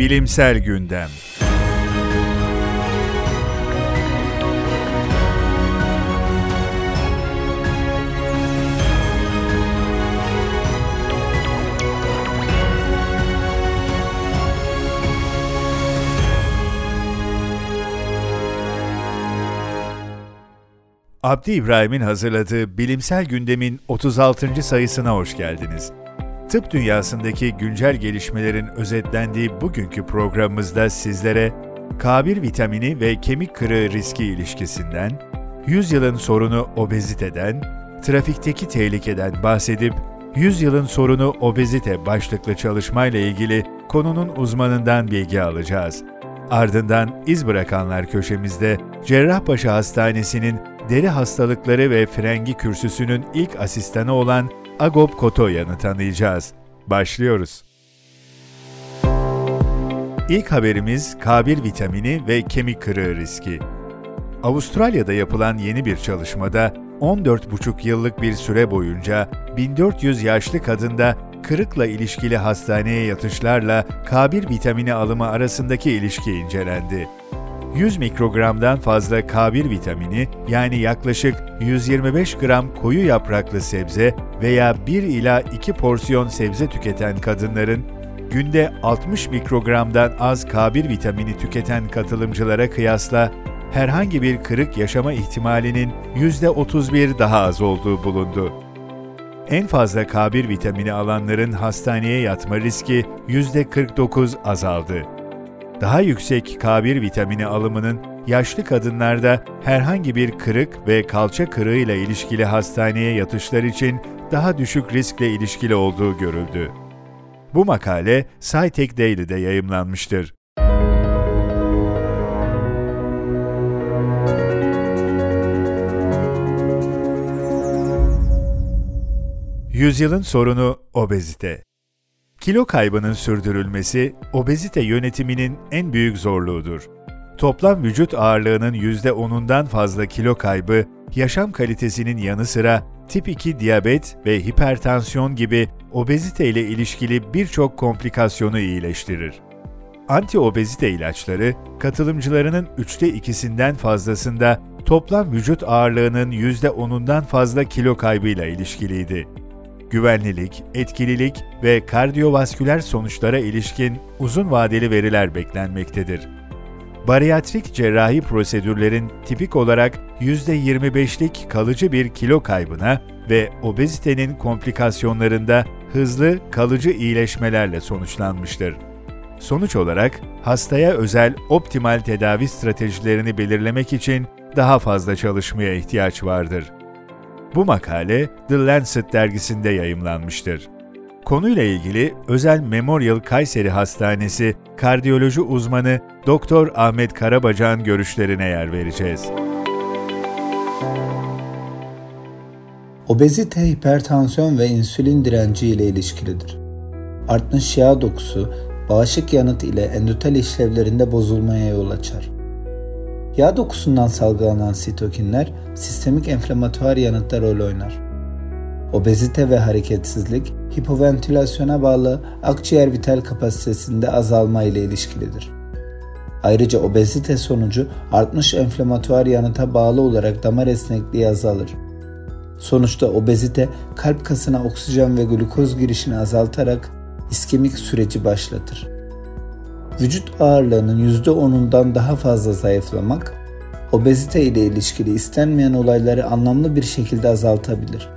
Bilimsel Gündem Abdi İbrahim'in hazırladığı Bilimsel Gündem'in 36. sayısına hoş geldiniz. Tıp dünyasındaki güncel gelişmelerin özetlendiği bugünkü programımızda sizlere K1 vitamini ve kemik kırığı riski ilişkisinden, 100 yılın sorunu obeziteden, trafikteki tehlikeden bahsedip 100 yılın sorunu obezite başlıklı çalışmayla ilgili konunun uzmanından bilgi alacağız. Ardından iz bırakanlar köşemizde Cerrahpaşa Hastanesi'nin deri hastalıkları ve frengi kürsüsünün ilk asistanı olan Agop Kotoyan'ı tanıyacağız. Başlıyoruz. İlk haberimiz K1 vitamini ve kemik kırığı riski. Avustralya'da yapılan yeni bir çalışmada 14,5 yıllık bir süre boyunca 1400 yaşlı kadında kırıkla ilişkili hastaneye yatışlarla K1 vitamini alımı arasındaki ilişki incelendi. 100 mikrogramdan fazla K1 vitamini yani yaklaşık 125 gram koyu yapraklı sebze veya 1 ila 2 porsiyon sebze tüketen kadınların günde 60 mikrogramdan az K1 vitamini tüketen katılımcılara kıyasla herhangi bir kırık yaşama ihtimalinin %31 daha az olduğu bulundu. En fazla K1 vitamini alanların hastaneye yatma riski %49 azaldı. Daha yüksek K1 vitamini alımının yaşlı kadınlarda herhangi bir kırık ve kalça kırığıyla ilişkili hastaneye yatışlar için daha düşük riskle ilişkili olduğu görüldü. Bu makale SciTech Daily'de yayımlanmıştır. Yüzyılın sorunu obezite. Kilo kaybının sürdürülmesi, obezite yönetiminin en büyük zorluğudur. Toplam vücut ağırlığının %10'undan fazla kilo kaybı, yaşam kalitesinin yanı sıra tip 2 diyabet ve hipertansiyon gibi obezite ile ilişkili birçok komplikasyonu iyileştirir. Anti-obezite ilaçları, katılımcılarının üçte ikisinden fazlasında toplam vücut ağırlığının %10'undan fazla kilo kaybıyla ilişkiliydi güvenlilik, etkililik ve kardiyovasküler sonuçlara ilişkin uzun vadeli veriler beklenmektedir. Bariyatrik cerrahi prosedürlerin tipik olarak %25'lik kalıcı bir kilo kaybına ve obezitenin komplikasyonlarında hızlı, kalıcı iyileşmelerle sonuçlanmıştır. Sonuç olarak hastaya özel optimal tedavi stratejilerini belirlemek için daha fazla çalışmaya ihtiyaç vardır. Bu makale The Lancet dergisinde yayımlanmıştır. Konuyla ilgili Özel Memorial Kayseri Hastanesi kardiyoloji uzmanı Doktor Ahmet Karabacan görüşlerine yer vereceğiz. Obezite, hipertansiyon ve insülin direnci ile ilişkilidir. Artmış yağ dokusu, bağışık yanıt ile endotel işlevlerinde bozulmaya yol açar. Yağ dokusundan salgılanan sitokinler sistemik enflamatuar yanıtta rol oynar. Obezite ve hareketsizlik hipoventilasyona bağlı akciğer vital kapasitesinde azalma ile ilişkilidir. Ayrıca obezite sonucu artmış enflamatuar yanıta bağlı olarak damar esnekliği azalır. Sonuçta obezite kalp kasına oksijen ve glukoz girişini azaltarak iskemik süreci başlatır vücut ağırlığının %10'undan daha fazla zayıflamak, obezite ile ilişkili istenmeyen olayları anlamlı bir şekilde azaltabilir.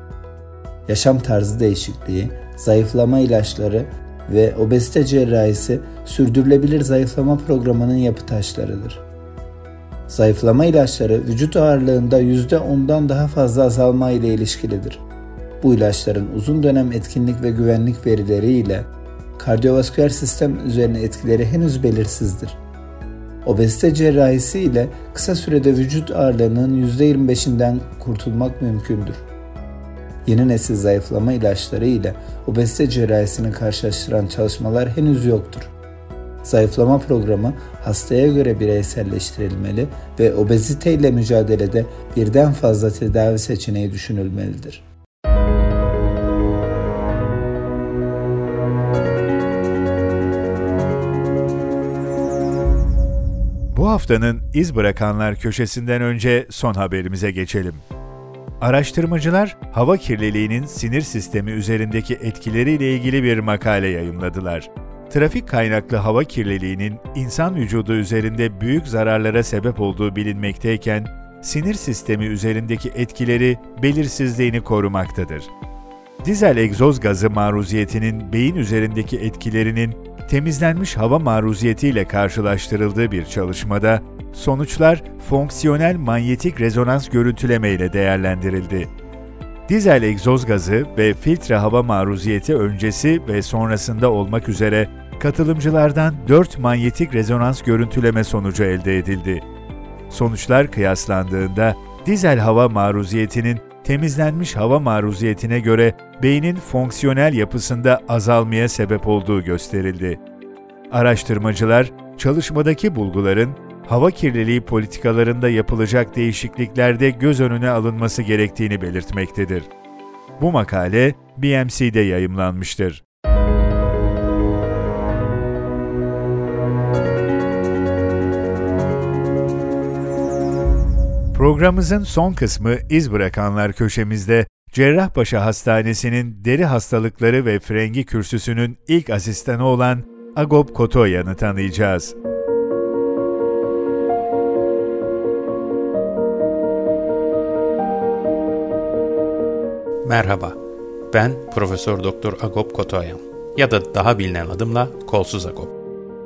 Yaşam tarzı değişikliği, zayıflama ilaçları ve obezite cerrahisi sürdürülebilir zayıflama programının yapı taşlarıdır. Zayıflama ilaçları vücut ağırlığında %10'dan daha fazla azalma ile ilişkilidir. Bu ilaçların uzun dönem etkinlik ve güvenlik verileri ile kardiyovasküler sistem üzerine etkileri henüz belirsizdir. Obezite cerrahisi ile kısa sürede vücut ağırlığının %25'inden kurtulmak mümkündür. Yeni nesil zayıflama ilaçları ile obezite cerrahisini karşılaştıran çalışmalar henüz yoktur. Zayıflama programı hastaya göre bireyselleştirilmeli ve obezite ile mücadelede birden fazla tedavi seçeneği düşünülmelidir. Bu haftanın iz bırakanlar köşesinden önce son haberimize geçelim. Araştırmacılar hava kirliliğinin sinir sistemi üzerindeki etkileriyle ilgili bir makale yayımladılar. Trafik kaynaklı hava kirliliğinin insan vücudu üzerinde büyük zararlara sebep olduğu bilinmekteyken, sinir sistemi üzerindeki etkileri belirsizliğini korumaktadır. Dizel egzoz gazı maruziyetinin beyin üzerindeki etkilerinin temizlenmiş hava maruziyetiyle karşılaştırıldığı bir çalışmada sonuçlar fonksiyonel manyetik rezonans görüntüleme ile değerlendirildi. Dizel egzoz gazı ve filtre hava maruziyeti öncesi ve sonrasında olmak üzere katılımcılardan 4 manyetik rezonans görüntüleme sonucu elde edildi. Sonuçlar kıyaslandığında dizel hava maruziyetinin temizlenmiş hava maruziyetine göre beynin fonksiyonel yapısında azalmaya sebep olduğu gösterildi. Araştırmacılar, çalışmadaki bulguların hava kirliliği politikalarında yapılacak değişikliklerde göz önüne alınması gerektiğini belirtmektedir. Bu makale BMC'de yayımlanmıştır. Programımızın son kısmı iz bırakanlar köşemizde Cerrahpaşa Hastanesi'nin deri hastalıkları ve frengi kürsüsünün ilk asistanı olan Agop Kotoyan'ı tanıyacağız. Merhaba, ben Profesör Doktor Agop Kotoyan ya da daha bilinen adımla Kolsuz Agop.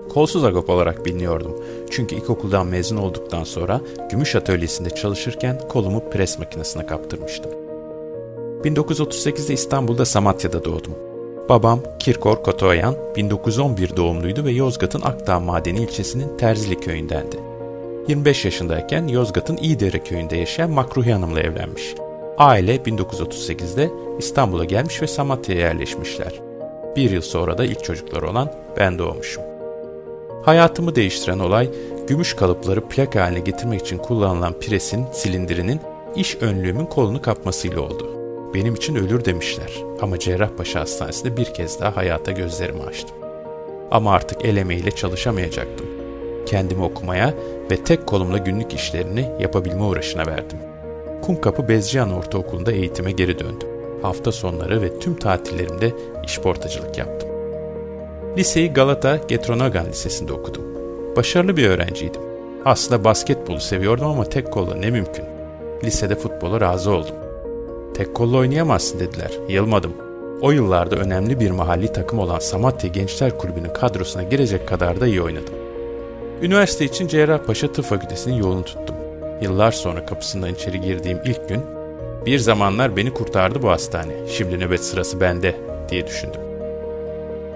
Kolsuz Agop olarak biliniyordum çünkü ilkokuldan mezun olduktan sonra gümüş atölyesinde çalışırken kolumu pres makinesine kaptırmıştım. 1938'de İstanbul'da Samatya'da doğdum. Babam Kirkor Kotoyan 1911 doğumluydu ve Yozgat'ın Akdağ Madeni ilçesinin Terzili köyündendi. 25 yaşındayken Yozgat'ın İyidere köyünde yaşayan Makruhi Hanım'la evlenmiş. Aile 1938'de İstanbul'a gelmiş ve Samatya'ya yerleşmişler. Bir yıl sonra da ilk çocukları olan ben doğmuşum. Hayatımı değiştiren olay, gümüş kalıpları plak haline getirmek için kullanılan presin silindirinin iş önlüğümün kolunu kapmasıyla oldu. Benim için ölür demişler ama Cerrahpaşa Hastanesi'nde bir kez daha hayata gözlerimi açtım. Ama artık el emeğiyle çalışamayacaktım. Kendimi okumaya ve tek kolumla günlük işlerini yapabilme uğraşına verdim. Kumkapı Bezcihan Ortaokulu'nda eğitime geri döndüm. Hafta sonları ve tüm tatillerimde işportacılık yaptım. Liseyi Galata Getronogan Lisesi'nde okudum. Başarılı bir öğrenciydim. Aslında basketbolu seviyordum ama tek kolla ne mümkün. Lisede futbola razı oldum. Tek kolla oynayamazsın dediler. Yılmadım. O yıllarda önemli bir mahalli takım olan Samatya Gençler Kulübü'nün kadrosuna girecek kadar da iyi oynadım. Üniversite için Cerrahpaşa Tıp Fakültesi'nin yolunu tuttum. Yıllar sonra kapısından içeri girdiğim ilk gün, bir zamanlar beni kurtardı bu hastane, şimdi nöbet sırası bende diye düşündüm.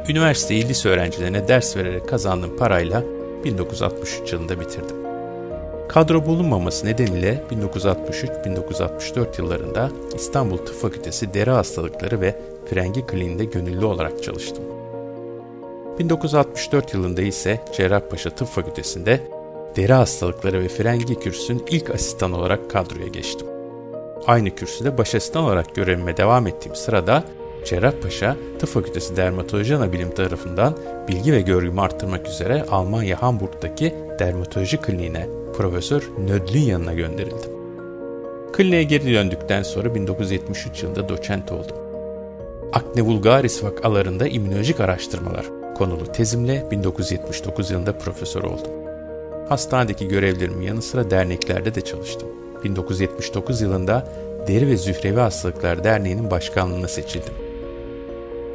Üniversiteyi lise öğrencilerine ders vererek kazandığım parayla 1963 yılında bitirdim. Kadro bulunmaması nedeniyle 1963-1964 yıllarında İstanbul Tıp Fakültesi Deri Hastalıkları ve Frengi Kliniğinde gönüllü olarak çalıştım. 1964 yılında ise Cerrahpaşa Tıp Fakültesi'nde deri hastalıkları ve frengi kürsünün ilk asistan olarak kadroya geçtim. Aynı kürsüde baş asistan olarak görevime devam ettiğim sırada Cerrahpaşa Tıp Fakültesi Dermatoloji Anabilim tarafından bilgi ve görgümü arttırmak üzere Almanya Hamburg'daki dermatoloji kliniğine Profesör Nödl'ün yanına gönderildim. Kliniğe geri döndükten sonra 1973 yılında doçent oldum. Akne vulgaris vakalarında immünolojik araştırmalar konulu tezimle 1979 yılında profesör oldum. Hastanedeki görevlerimin yanı sıra derneklerde de çalıştım. 1979 yılında Deri ve Zührevi Hastalıklar Derneği'nin başkanlığına seçildim.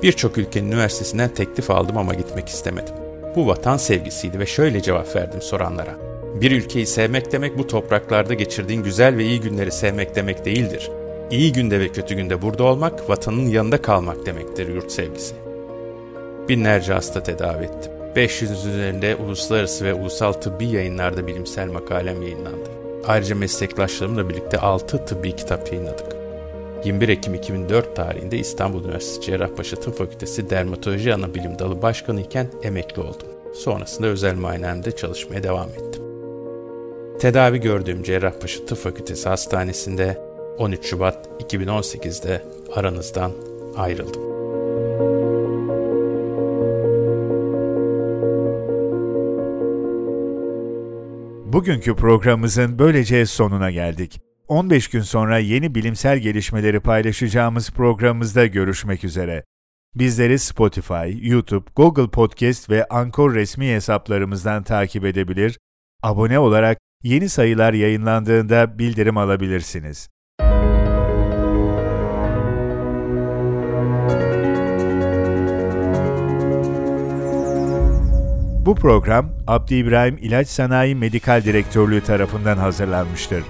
Birçok ülkenin üniversitesinden teklif aldım ama gitmek istemedim. Bu vatan sevgisiydi ve şöyle cevap verdim soranlara. Bir ülkeyi sevmek demek bu topraklarda geçirdiğin güzel ve iyi günleri sevmek demek değildir. İyi günde ve kötü günde burada olmak, vatanın yanında kalmak demektir yurt sevgisi. Binlerce hasta tedavi ettim. 500 üzerinde uluslararası ve ulusal tıbbi yayınlarda bilimsel makalem yayınlandı. Ayrıca meslektaşlarımla birlikte 6 tıbbi kitap yayınladık. 21 Ekim 2004 tarihinde İstanbul Üniversitesi Cerrahpaşa Tıp Fakültesi Dermatoloji Anabilim Dalı Başkanı iken emekli oldum. Sonrasında özel muayenemde çalışmaya devam ettim. Tedavi gördüğüm Cerrahpaşa Tıp Fakültesi Hastanesi'nde 13 Şubat 2018'de aranızdan ayrıldım. Bugünkü programımızın böylece sonuna geldik. 15 gün sonra yeni bilimsel gelişmeleri paylaşacağımız programımızda görüşmek üzere. Bizleri Spotify, YouTube, Google Podcast ve Anchor resmi hesaplarımızdan takip edebilir, abone olarak yeni sayılar yayınlandığında bildirim alabilirsiniz. Bu program Abdi İbrahim İlaç Sanayi Medikal Direktörlüğü tarafından hazırlanmıştır.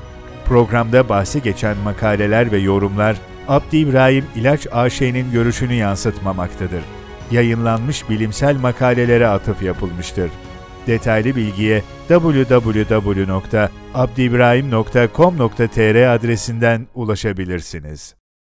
Programda bahsi geçen makaleler ve yorumlar Abdi İbrahim İlaç AŞ'nin görüşünü yansıtmamaktadır. Yayınlanmış bilimsel makalelere atıf yapılmıştır. Detaylı bilgiye www.abdiibrahim.com.tr adresinden ulaşabilirsiniz.